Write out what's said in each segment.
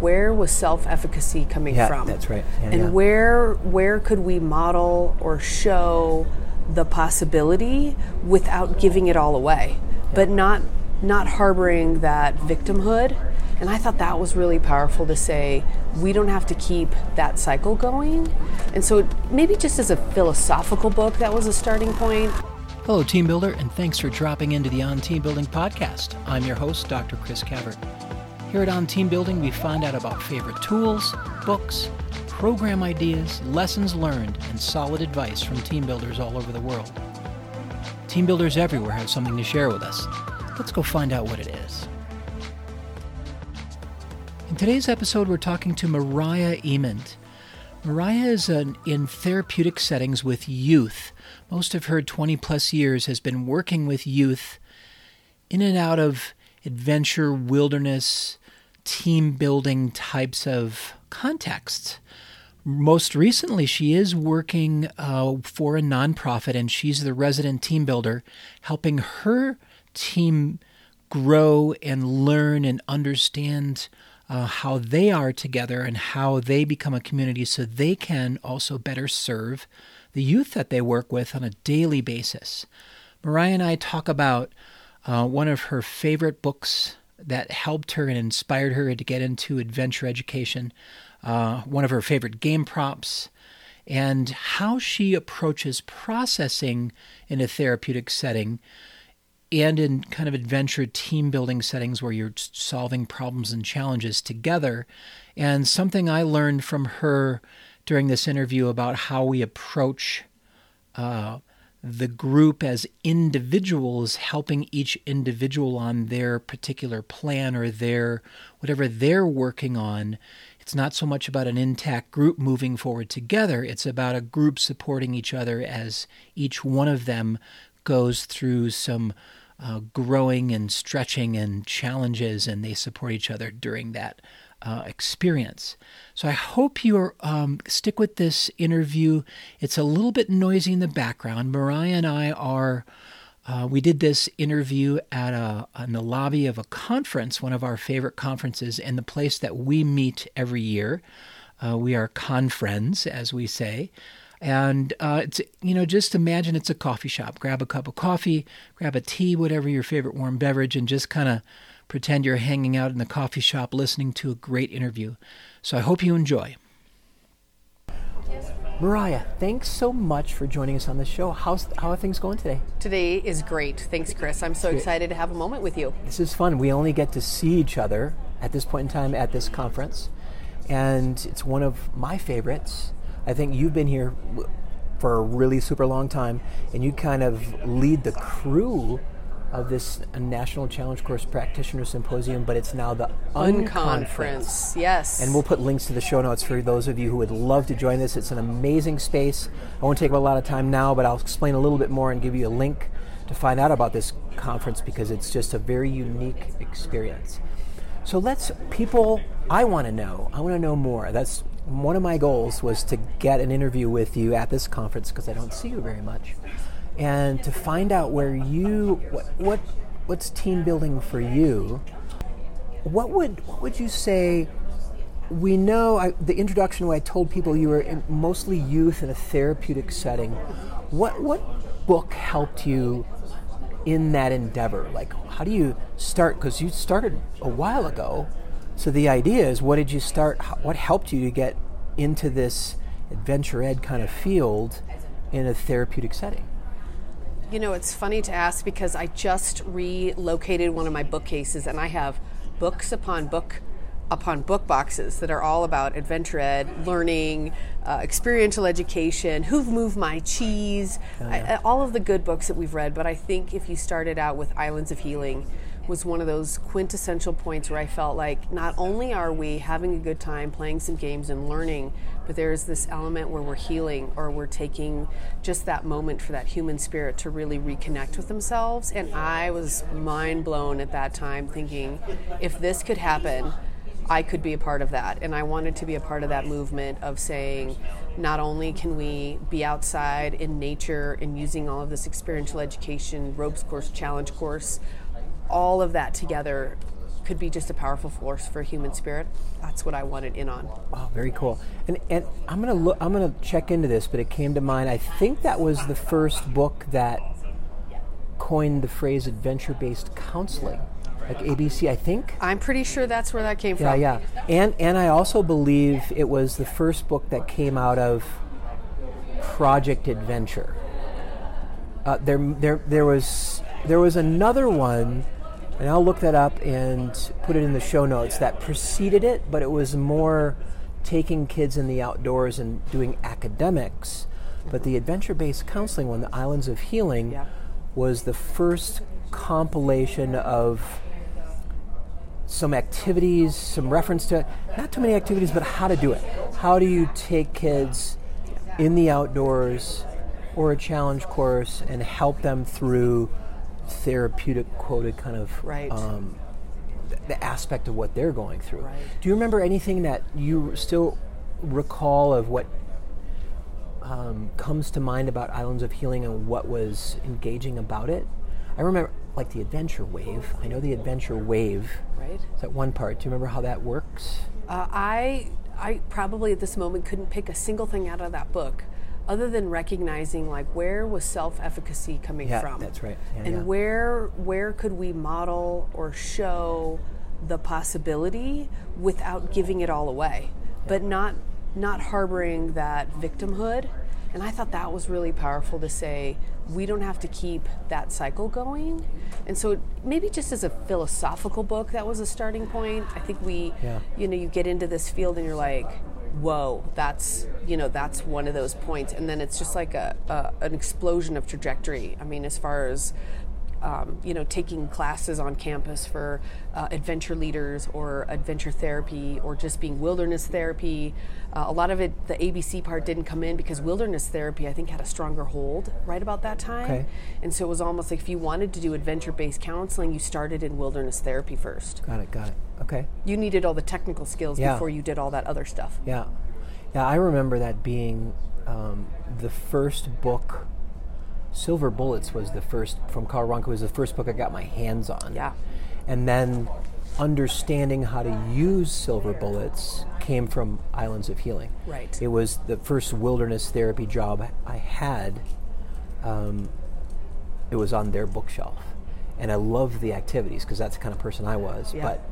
where was self-efficacy coming Yeah, from? that's right. Yeah, and yeah. where where could we model or show the possibility without giving it all away, but not not harboring that victimhood. And I thought that was really powerful to say we don't have to keep that cycle going. And so maybe just as a philosophical book, that was a starting point. Hello, Team Builder, and thanks for dropping into the On Team Building podcast. I'm your host, Dr. Chris Cavert. Here at On Team Building, we find out about favorite tools, books, program ideas, lessons learned, and solid advice from team builders all over the world. Team builders everywhere have something to share with us. Let's go find out what it is. In today's episode, we're talking to Mariah Eamond. Mariah is an, in therapeutic settings with youth. Most of her 20 plus years has been working with youth in and out of adventure, wilderness, team building types of contexts. Most recently, she is working uh, for a nonprofit and she's the resident team builder, helping her team grow and learn and understand uh, how they are together and how they become a community so they can also better serve the youth that they work with on a daily basis. Mariah and I talk about uh, one of her favorite books that helped her and inspired her to get into adventure education, uh, one of her favorite game props, and how she approaches processing in a therapeutic setting and in kind of adventure team building settings where you're solving problems and challenges together. And something I learned from her during this interview about how we approach uh, the group as individuals, helping each individual on their particular plan or their whatever they're working on. It's not so much about an intact group moving forward together, it's about a group supporting each other as each one of them goes through some uh, growing and stretching and challenges, and they support each other during that uh, experience. So I hope you um, stick with this interview. It's a little bit noisy in the background. Mariah and I are. Uh, we did this interview at a in the lobby of a conference, one of our favorite conferences, and the place that we meet every year. Uh, we are con friends, as we say. And uh, it's you know just imagine it's a coffee shop. Grab a cup of coffee, grab a tea, whatever your favorite warm beverage, and just kind of pretend you're hanging out in the coffee shop listening to a great interview. So I hope you enjoy. Mariah, thanks so much for joining us on the show. How's how are things going today? Today is great. Thanks, Chris. I'm so excited to have a moment with you. This is fun. We only get to see each other at this point in time at this conference, and it's one of my favorites. I think you've been here for a really super long time, and you kind of lead the crew of this National Challenge Course Practitioner Symposium, but it's now the Unconference. Unconference, yes. And we'll put links to the show notes for those of you who would love to join this. It's an amazing space. I won't take a lot of time now, but I'll explain a little bit more and give you a link to find out about this conference because it's just a very unique experience. So let's people I want to know. I want to know more. That's one of my goals was to get an interview with you at this conference because I don't see you very much, and to find out where you what what what's team building for you. What would what would you say? We know I, the introduction where I told people you were mostly youth in a therapeutic setting. What what book helped you in that endeavor? Like, how do you start? Because you started a while ago. So the idea is, what did you start? What helped you to get into this adventure ed kind of field in a therapeutic setting? You know, it's funny to ask because I just relocated one of my bookcases and I have books upon book upon book boxes that are all about adventure ed, learning, uh, experiential education, who've moved my cheese, I, I- all of the good books that we've read. But I think if you started out with Islands of Healing, was one of those quintessential points where I felt like not only are we having a good time playing some games and learning, but there's this element where we're healing or we're taking just that moment for that human spirit to really reconnect with themselves. And I was mind blown at that time thinking, if this could happen, I could be a part of that. And I wanted to be a part of that movement of saying, not only can we be outside in nature and using all of this experiential education, ropes course, challenge course, all of that together could be just a powerful force for human spirit. That's what I wanted in on. Oh, very cool. And and I'm gonna look. I'm gonna check into this, but it came to mind. I think that was the first book that coined the phrase adventure-based counseling, like ABC. I think. I'm pretty sure that's where that came Yeah, from. yeah. Yeah. And and I also believe it was the first book that came out of Project Adventure. Uh, there, there, there was there was another one, and I'll look that up and put it in the show notes that preceded it, but it was more taking kids in the outdoors and doing academics. But the adventure-based counseling one, the Islands of Healing, Yeah. was the first compilation of some activities, some reference to not too many activities, but how to do it. How do you take kids in the outdoors or a challenge course and help them through therapeutic quoted kind of Right. um, th- the aspect of what they're going through. Right. Do you remember anything that you still recall of what um, comes to mind about Islands of Healing and what was engaging about it? I remember like the adventure wave. I know the adventure wave. Right. Is that one part? Do you remember how that works? Uh, I I probably at this moment couldn't pick a single thing out of that book, other than recognizing like where was self-efficacy coming Yeah, from. that's right. Yeah, and yeah. where where could we model or show the possibility without giving it all away, but not not harboring that victimhood. And I thought that was really powerful to say we don't have to keep that cycle going. And so maybe just as a philosophical book, that was a starting point. I think we Yeah. you know you get into this field and you're like whoa that's you know that's one of those points and then it's just like a, a an explosion of trajectory i mean as far as um, you know taking classes on campus for uh, adventure leaders or adventure therapy or just being wilderness therapy uh, a lot of it the abc part didn't come in because wilderness therapy i think had a stronger hold right about that time Okay. and so it was almost like if you wanted to do adventure-based counseling you started in wilderness therapy first Got it. Got it. Okay. you needed all the technical skills Yeah. before you did all that other stuff. Yeah, yeah. I remember that being um, the first book. Silver Bullets was the first from Karl Rohnke was the first book I got my hands on. Yeah. and then understanding how to use silver bullets came from Islands of Healing. Right. It was the first wilderness therapy job I had. Um, it was on their bookshelf, and I loved the activities because that's the kind of person I was. Yeah. But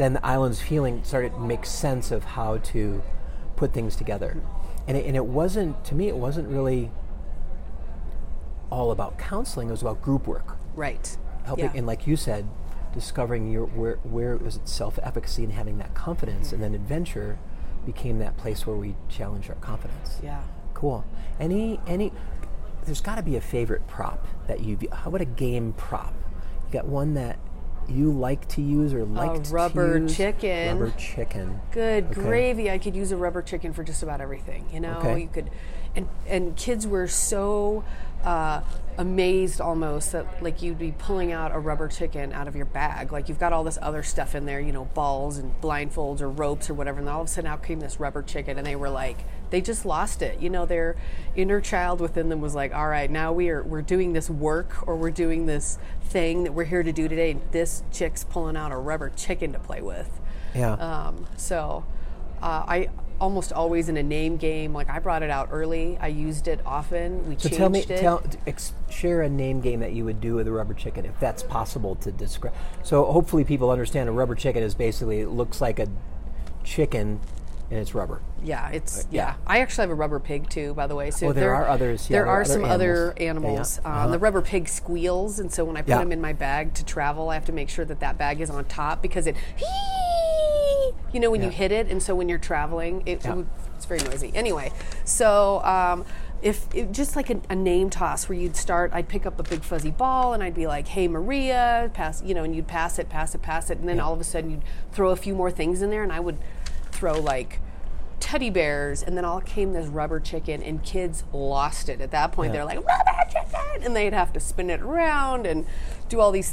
then the Islands of Healing started to make sense of how to put things together, and it, and it wasn't to me. It wasn't really all about counseling. It was about group work Right. helping Yeah. and like you said discovering your where where is it self-efficacy and having that confidence and then adventure became that place where we challenge our confidence yeah. cool any any there's got to be a favorite prop that you've. how about a game prop you got one that you like to use or like to rubber use? chicken. rubber chicken Good Okay. gravy. I could use a rubber chicken for just about everything. You know, Okay. you could, and and kids were so uh, amazed almost that like you'd be pulling out a rubber chicken out of your bag. Like you've got all this other stuff in there, you know, balls and blindfolds or ropes or whatever, and all of a sudden out came this rubber chicken, and they were like, they just lost it. You know, their inner child within them was like, all right, now we are we're doing this work or we're doing this thing that we're here to do today. and This chick's pulling out a rubber chicken to play with. yeah Um, so uh, I almost always in a name game. Like I brought it out early. I used it often. We so changed tell me it. tell ex- share a name game that you would do with a rubber chicken if that's possible to describe so hopefully people understand a rubber chicken is basically it looks like a chicken and it's rubber yeah, it's yeah. yeah. I actually have a rubber pig too, by the way. So Oh, there are others, yeah, there there are are other some other animals. Yeah, yeah. Uh-huh. Um, the rubber pig squeals, and so when I put them in my bag to travel, I have to make sure that that bag is on top because it. You know when you hit it, and so when you're traveling, it, it it's very noisy. Anyway, so um, if it, just like a, a name toss where you'd start, I'd pick up a big fuzzy ball and I'd be like, "Hey Maria," pass, you know, and you'd pass it, pass it, pass it, and then all of a sudden you'd throw a few more things in there, and I would throw like teddy bears, and then all came this rubber chicken, and kids lost it. At that point, Yeah. they're like, rubber chicken! And they'd have to spin it around and do all these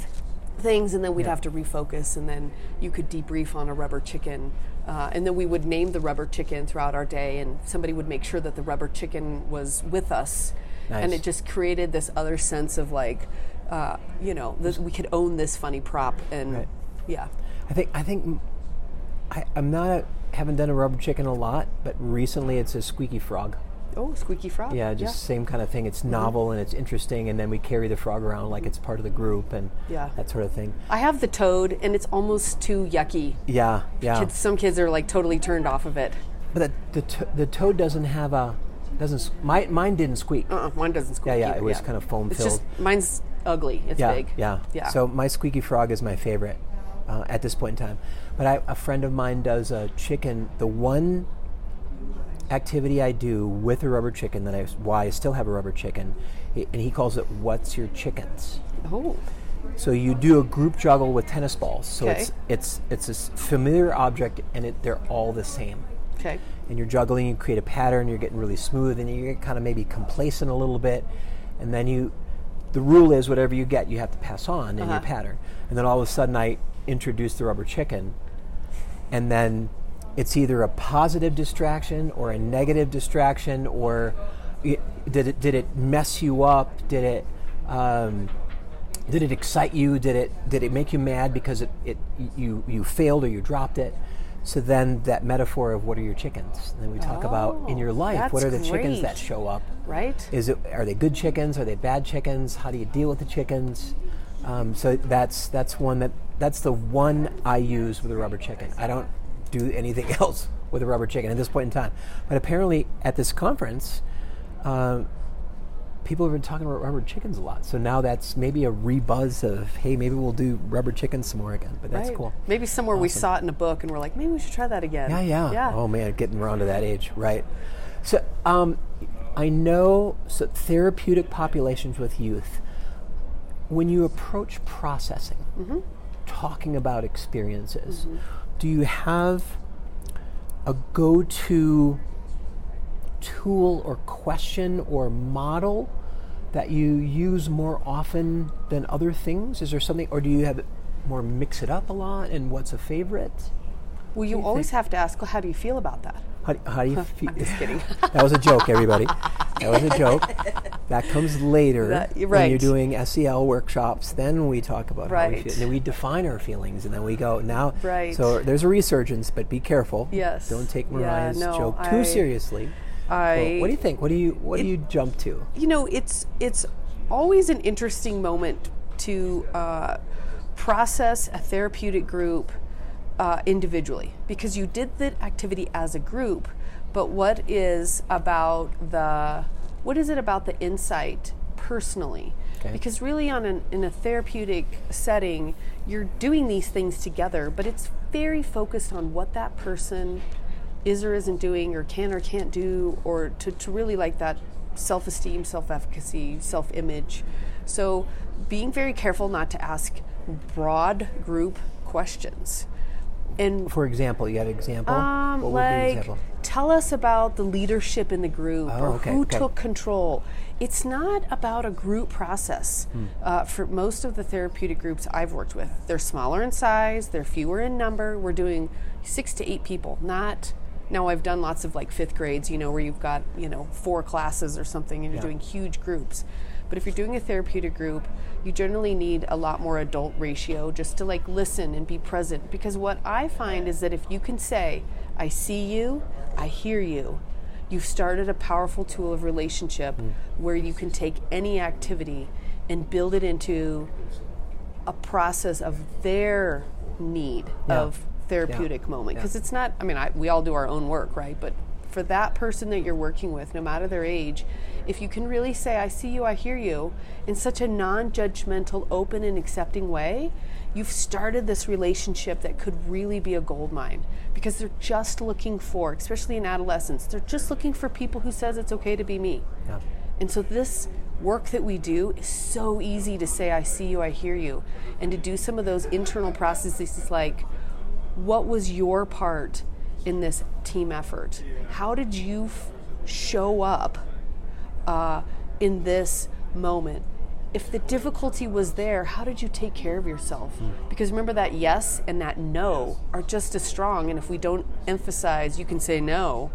things, and then we'd have to refocus, and then you could debrief on a rubber chicken. Uh, and then we would name the rubber chicken throughout our day, and somebody would make sure that the rubber chicken was with us. And it just created this other sense of like, uh, you know, this, we could own this funny prop and Right. Yeah. I think I think I'm not a, haven't done a rubber chicken a lot, but recently it's a squeaky frog. Oh, squeaky frog. Yeah, just same kind of thing. It's mm-hmm. novel and it's interesting, and then we carry the frog around like it's part of the group and Yeah. that sort of thing. I have the toad, and it's almost too yucky. Yeah, yeah. Kids, some kids are like totally turned off of it. But the the, to- the toad doesn't have a doesn't my, mine didn't squeak. Uh-uh, mine doesn't squeak. Yeah, yeah, either, it was kind of foam It's just filled. mine's ugly. It's yeah, big. yeah, Yeah. So my squeaky frog is my favorite uh, at this point in time. But I, a friend of mine does a chicken. The one activity I do with a rubber chicken that I why I still have a rubber chicken, and he calls it "What's your chickens." oh, So you do a group juggle with tennis balls. So Okay. it's it's it's a familiar object, and it, they're all the same. okay. and you're juggling, you create a pattern, you're getting really smooth, and you get kind of maybe complacent a little bit, and then you, the rule is whatever you get, you have to pass on in your Uh-huh. pattern. And then all of a sudden, I introduce the rubber chicken, and then it's either a positive distraction or a negative distraction, or it, did it did it mess you up? Did it um, did it excite you? Did it did it make you mad because it, it you you failed or you dropped it? So then that metaphor of what are your chickens? And then we talk about in your Oh, life what are the chickens that show up? Right. Is it are they good chickens? Are they bad chickens? How do you deal with the chickens? Um, so that's that's one that that's the one I use with a rubber chicken. I don't do anything else with a rubber chicken at this point in time. But apparently at this conference, um, people have been talking about rubber chickens a lot. So now that's maybe a rebuzz of hey, maybe we'll do rubber chickens some more again. But that's Right. cool. Maybe somewhere we saw it in a book, and we're like, maybe we should try that again. Yeah, yeah. Yeah. Oh man, getting around to that age, right? So, um, I know so therapeutic populations with youth. When you approach processing, Mm-hmm. talking about experiences, do you have a go-to tool or question or model that you use more often than other things? Is there something, or do you have more mix it up a lot? And what's a favorite? Well, you always have to ask, well, how do you feel about that? How, how do you feel? Just kidding. that was a joke, everybody. That was a joke. That comes later That- you're when you're doing SEL workshops. Then we talk about how we Right. feel. And then we define our feelings, and then we go now. Right. So there's a resurgence, but be careful. Yes. Don't take Yeah, Mariah's no, joke too I- seriously. I, Well, what do you think? What do you What do you jump to? you know, it's it's always an interesting moment to uh, process a therapeutic group uh, individually because you did the activity as a group, but what is about the what is it about the insight personally? Okay. Because really, on an, in a therapeutic setting, you're doing these things together, but it's very focused on what that person is or isn't doing, or can or can't do, or to, to really like that self esteem, self efficacy, self image. So, being very careful not to ask broad group questions. And For example, you have an example. um, what would be an like, example? tell us about the leadership in the group Oh, or okay, who okay. took control. It's not about a group process. Hmm. Uh, for most of the therapeutic groups I've worked with, they're smaller in size, they're fewer in number. We're doing six to eight people, not. Now I've done lots of like fifth grades, you know, where you've got you know four classes or something, and you're Yeah. doing huge groups. But if you're doing a therapeutic group, you generally need a lot more adult ratio just to like listen and be present. Because what I find is that if you can say, I see you, I hear you, you've started a powerful tool of relationship hmm. where you can take any activity and build it into a process of their need Yeah. of therapeutic moment Yeah. because it's not i mean I, we all do our own work right but for that person that you're working with no matter their age if you can really say i see you i hear you in such a non-judgmental open and accepting way you've started this relationship that could really be a gold mine because they're just looking for especially in adolescence they're just looking for people who says it's okay to be me Yeah. and so this work that we do is so easy to say, I see you, I hear you, and to do some of those internal processes like, what was your part in this team effort? How did you f- show up uh, in this moment? If the difficulty was there, how did you take care of yourself? Because remember that yes and that no are just as strong, and if we don't emphasize, you can say no,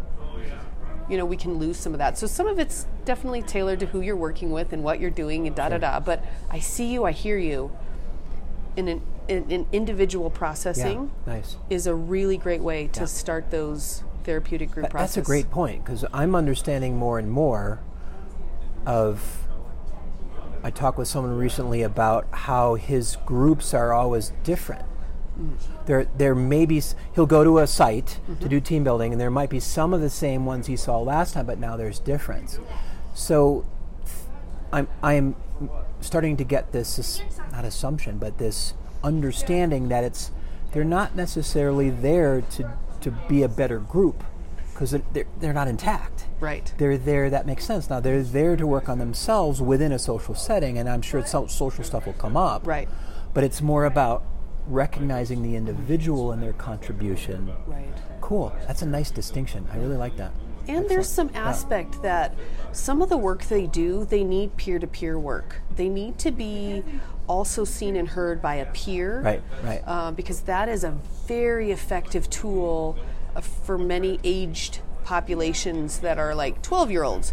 you know, we can lose some of that. So some of it's definitely tailored to who you're working with and what you're doing and da da da. But I see you, I hear you. In an in, in individual processing Yeah, nice. is a really great way to Yeah. start those therapeutic group That- processes. That's a great point because I'm understanding more and more of. I talked with someone recently about how his groups are always different. Mm. There, there may be he'll go to a site to mm-hmm. do team building, and there might be some of the same ones he saw last time, but now there's difference. So, I'm I'm starting to get this, this not assumption, but this understanding that it's they're not necessarily there to to be a better group because they're, they're not intact. Right. They're there. That makes sense. Now they're there to work on themselves within a social setting, and I'm sure some social stuff will come up. Right. But it's more about recognizing the individual and their contribution. Right. Cool. That's a nice distinction. I really like that. And there's some aspect that some of the work they do, they need peer to peer work. They need to be also seen and heard by a peer. Right, right. Uh, because that is a very effective tool uh, for many aged populations that are like 12 year olds.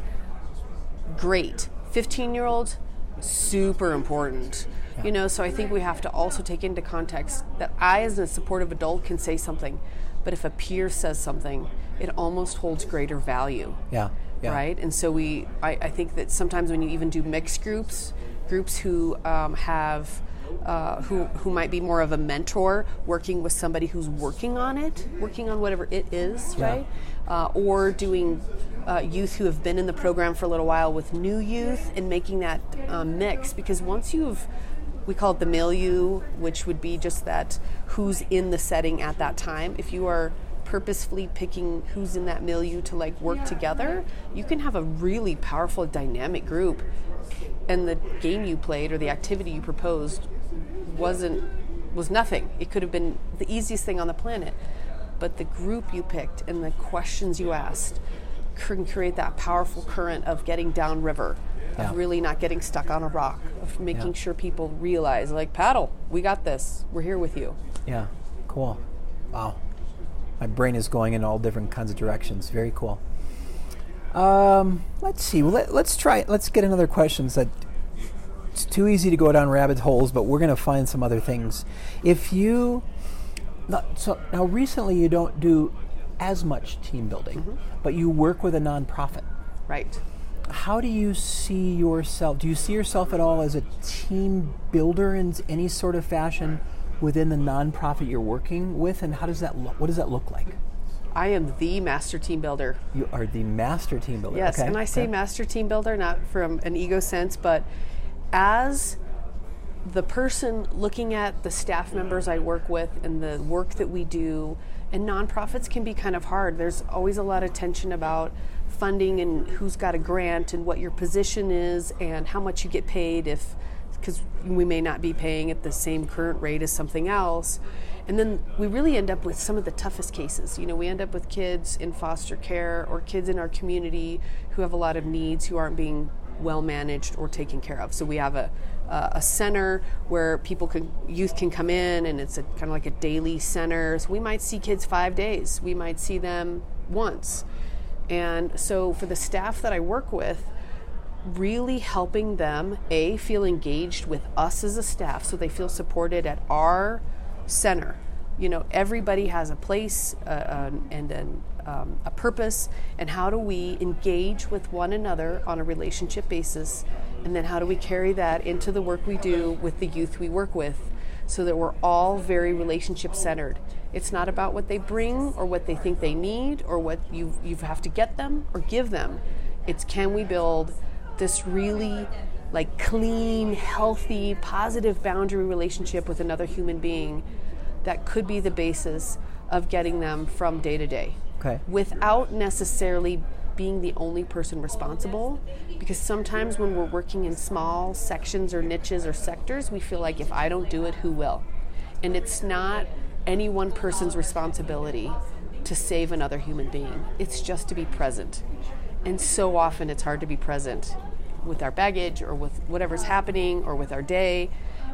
Great. 15 year olds, super important. You know, so I think we have to also take into context that I, as a supportive adult, can say something, but if a peer says something, it almost holds greater value Yeah. Yeah. right? And so we, I, I think that sometimes when you even do mixed groups, groups who um, have, uh, who who might be more of a mentor, working with somebody who's working on it, working on whatever it is, Yeah. right? Uh, or doing uh, youth who have been in the program for a little while with new youth and making that um, mix because once you've we call it the milieu, which would be just that who's in the setting at that time. If you are purposefully picking who's in that milieu to like work together, you can have a really powerful dynamic group. And the game you played or the activity you proposed wasn't was nothing. It could have been the easiest thing on the planet. But the group you picked and the questions you asked can create that powerful current of getting downriver, Yeah. of really not getting stuck on a rock, of making Yeah. sure people realize, like, paddle, we got this, we're here with you. Yeah. Cool. Wow. My brain is going in all different kinds of directions. Very cool. Um, let's see. Well, let, let's try. Let's get another questions that. It's too easy to go down rabbit holes, but we're going to find some other things. If you, not, so now recently you don't do as much team building, but you work with a nonprofit. Right. How do you see yourself? Do you see yourself at all as a team builder in any sort of fashion within the nonprofit you're working with, and how does that look? What does that look like? I am the master team builder. You are the master team builder. Yes, okay? and I say okay. master team builder not from an ego sense, but as the person looking at the staff members I work with and the work that we do, and nonprofits can be kind of hard. There's always a lot of tension about funding and who's got a grant and what your position is and how much you get paid if because we may not be paying at the same current rate as something else. And then we really end up with some of the toughest cases. You know, we end up with kids in foster care or kids in our community who have a lot of needs who aren't being well managed or taken care of. So we have a uh, a center where people can youth can come in and it's kind of like a daily center. So we might see kids 5 days. We might see them once. And so for the staff that I work with, really helping them a feel engaged with us as a staff so they feel supported at our center. You know everybody has a place uh, uh, and an, um, a purpose and how do we engage with one another on a relationship basis? And then how do we carry that into the work we do with the youth we work with so that we're all very relationship centered? It's not about what they bring or what they think they need or what you you have to get them or give them. It's can we build this really like clean, healthy, positive boundary relationship with another human being that could be the basis of getting them from day to day. Okay. Without necessarily being the only person responsible because sometimes when we're working in small sections or niches or sectors we feel like if I don't do it who will. And it's not any one person's responsibility to save another human being. It's just to be present. And so often it's hard to be present with our baggage or with whatever's happening or with our day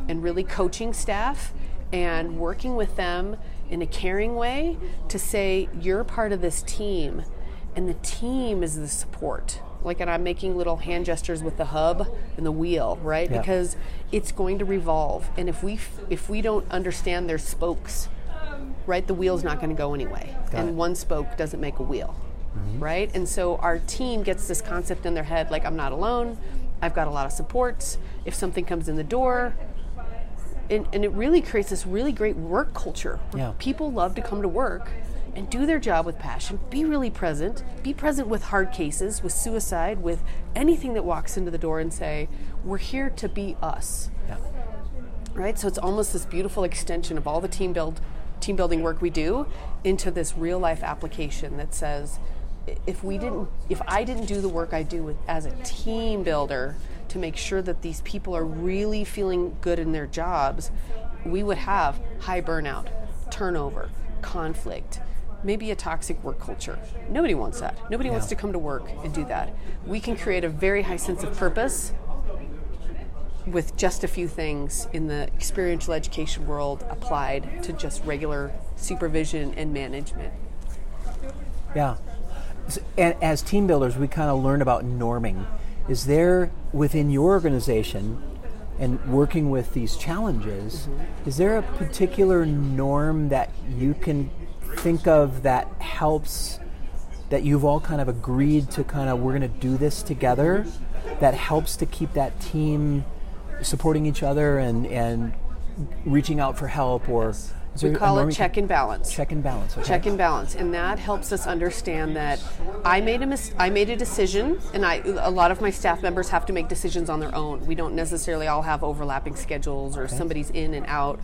and really coaching staff and working with them in a caring way to say you're part of this team and the team is the support like and I'm making little hand gestures with the hub and the wheel, right? Yeah. Because it's going to revolve, and if we f- if we don't understand their spokes, right, the wheel's not going to go anyway, Got and it. one spoke doesn't make a wheel, Mm-hmm. right? And so our team gets this concept in their head, like I'm not alone. I've got a lot of supports. If something comes in the door, and, and it really creates this really great work culture. where Yeah. People love to come to work and do their job with passion, be really present, be present with hard cases, with suicide, with anything that walks into the door and say, we're here to be us. Yeah. Right? So it's almost this beautiful extension of all the team build team building work we do into this real life application that says if we didn't if I didn't do the work I do with, as a team builder to make sure that these people are really feeling good in their jobs, we would have high burnout, turnover, conflict, maybe a toxic work culture. Nobody wants that. Nobody wants to come to work and do that. We can create a very high sense of purpose with just a few things in the experiential education world applied to just regular supervision and management. Yeah. As team builders, we kind of learn about norming. Is there within your organization and working with these challenges, mm-hmm. is there a particular norm that you can think of that helps that you've all kind of agreed to kind of we're going to do this together that helps to keep that team supporting each other and and reaching out for help or is We call it check and balance. check and balance okay? check and balance and that helps us understand that i made a mis- i made a decision and i a lot of my staff members have to make decisions on their own we don't necessarily all have overlapping schedules or somebody's in and out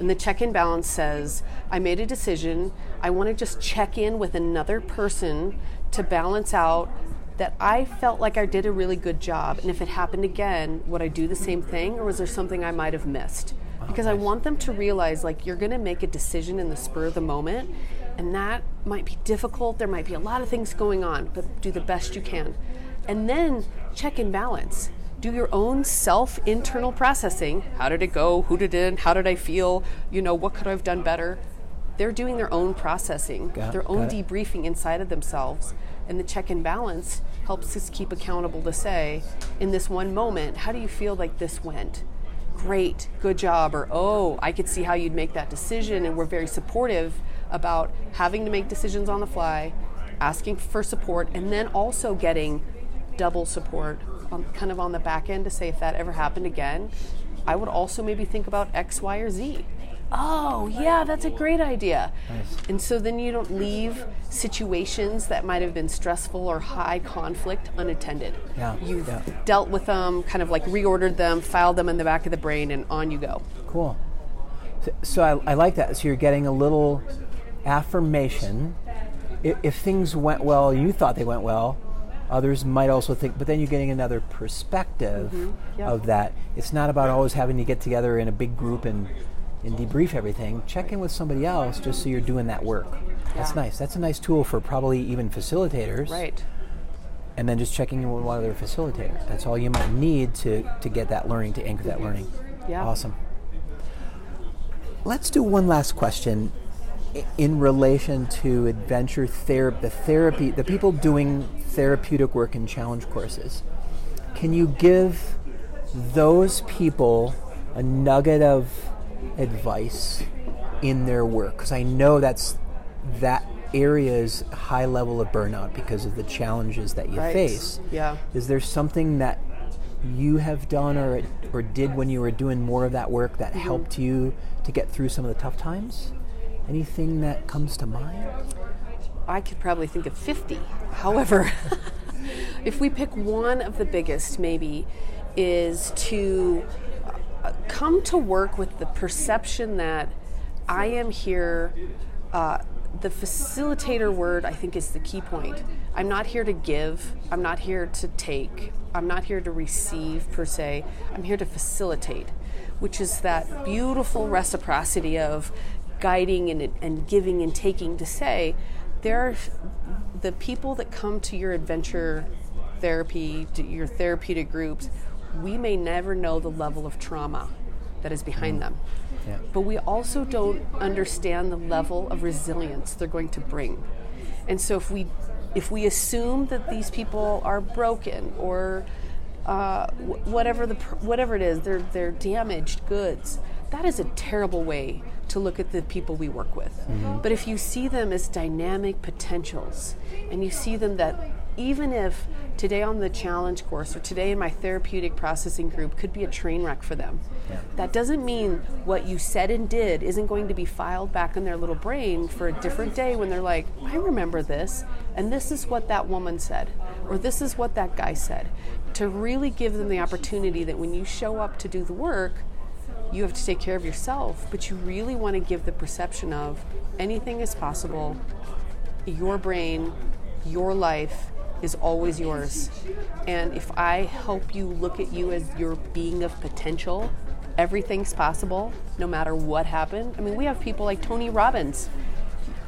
and the check and balance says i made a decision i want to just check in with another person to balance out that I felt like I did a really good job, and if it happened again, would I do the same thing, or was there something I might have missed? Because I want them to realize like you're going to make a decision in the spur of the moment, and that might be difficult. There might be a lot of things going on, but do the best you can. And then check and balance. Do your own self internal processing. How did it go? Who did it? How did I feel? You know, what could I have done better? They're doing their own processing, Got- their own debriefing inside of themselves. And the check and balance helps us keep accountable to say, in this one moment, how do you feel like this went? Great, good job. Or, oh, I could see how you'd make that decision. And we're very supportive about having to make decisions on the fly, asking for support, and then also getting double support on, kind of on the back end to say if that ever happened again, I would also maybe think about X, Y, or Z. Oh, yeah, that's a great idea. And so then you don't leave situations that might have been stressful or high conflict unattended. Yeah, You've yeah. dealt with them, kind of like reordered them, filed them in the back of the brain, and on you go. Cool. So, so I, I like that. So you're getting a little affirmation. If, if things went well, you thought they went well. Others might also think, but then you're getting another perspective Mm-hmm. Yep. of that. It's not about always having to get together in a big group and, and debrief everything. Check in with somebody else just so you're doing that work. That's nice. That's a nice tool for probably even facilitators. Right. And then just checking in with one other facilitator. That's all you might need to, to get that learning, to anchor that learning. Yeah. Awesome. Let's do one last question in relation to adventure therapy, the therapy, the people doing therapeutic work in challenge courses. Can you give those people a nugget of advice in their work? Because I know that's that area's high level of burnout because of the challenges that you Right. face. Yeah. Is there something that you have done or or did when you were doing more of that work that mm-hmm. helped you to get through some of the tough times? Anything that comes to mind? I could probably think of 50. However, if we pick one of the biggest, maybe, is to come to work with the perception that I am here. Uh, the facilitator word, I think, is the key point. I'm not here to give, I'm not here to take, I'm not here to receive per se, I'm here to facilitate, which is that beautiful reciprocity of guiding and, and giving and taking to say, there are the people that come to your adventure therapy, your therapeutic groups, we may never know the level of trauma that is behind them. Yeah. But we also don't understand the level of resilience they're going to bring. And so if we if we assume that these people are broken or uh, whatever the whatever it is, they're they're damaged goods. That is a terrible way to look at the people we work with. But if you see them as dynamic potentials, and you see them that even if today on the challenge course or today in my therapeutic processing group could be a train wreck for them, that doesn't mean what you said and did isn't going to be filed back in their little brain for a different day when they're like, I remember this, and this is what that woman said, or this is what that guy said. To really give them the opportunity that when you show up to do the work, you have to take care of yourself, but you really want to give the perception of anything is possible. Your brain, your life is always yours. And if I help you look at you as your being of potential, everything's possible no matter what happened. I mean, we have people like Tony Robbins,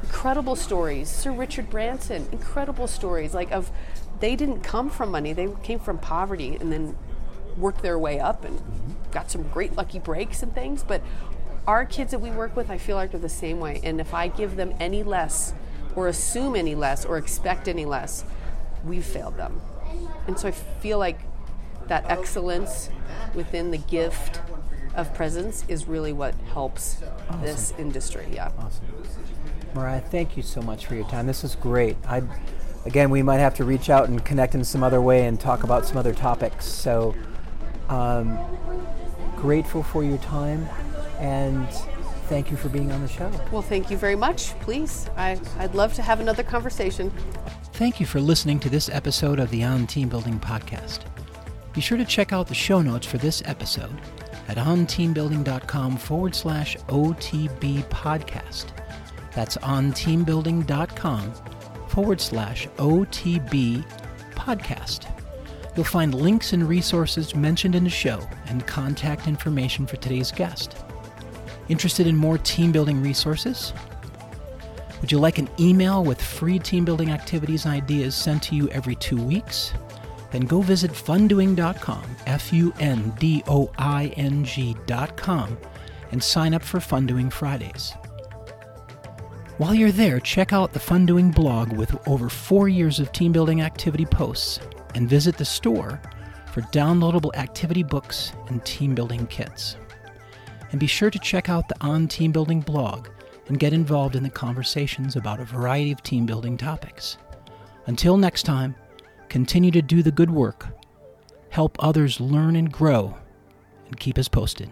incredible stories. Sir Richard Branson, incredible stories like of they didn't come from money, they came from poverty and then worked their way up and got some great lucky breaks and things. But our kids that we work with, I feel like are the same way. And if I give them any less, or assume any less, or expect any less, we've failed them. And so I feel like that excellence within the gift of presence is really what helps this industry. Yeah. Awesome. Mariah, thank you so much for your time. This is great. I, again, we might have to reach out and connect in some other way and talk about some other topics. So, um, grateful for your time, and thank you for being on the show. Well, thank you very much. Please, I, I'd love to have another conversation. Thank you for listening to this episode of the On Team Building podcast. Be sure to check out the show notes for this episode at onteambuilding.com forward slash OTB podcast. That's onteambuilding.com forward slash OTB podcast. You'll find links and resources mentioned in the show and contact information for today's guest. Interested in more team building resources? Would you like an email with free team building activities and ideas sent to you every two weeks? Then go visit fundoing.com, F U N D O I N G.com, and sign up for Fundoing Fridays. While you're there, check out the Fundoing blog with over four years of team building activity posts and visit the store for downloadable activity books and team building kits. And be sure to check out the On Team Building blog and get involved in the conversations about a variety of team building topics. Until next time, continue to do the good work, help others learn and grow, and keep us posted.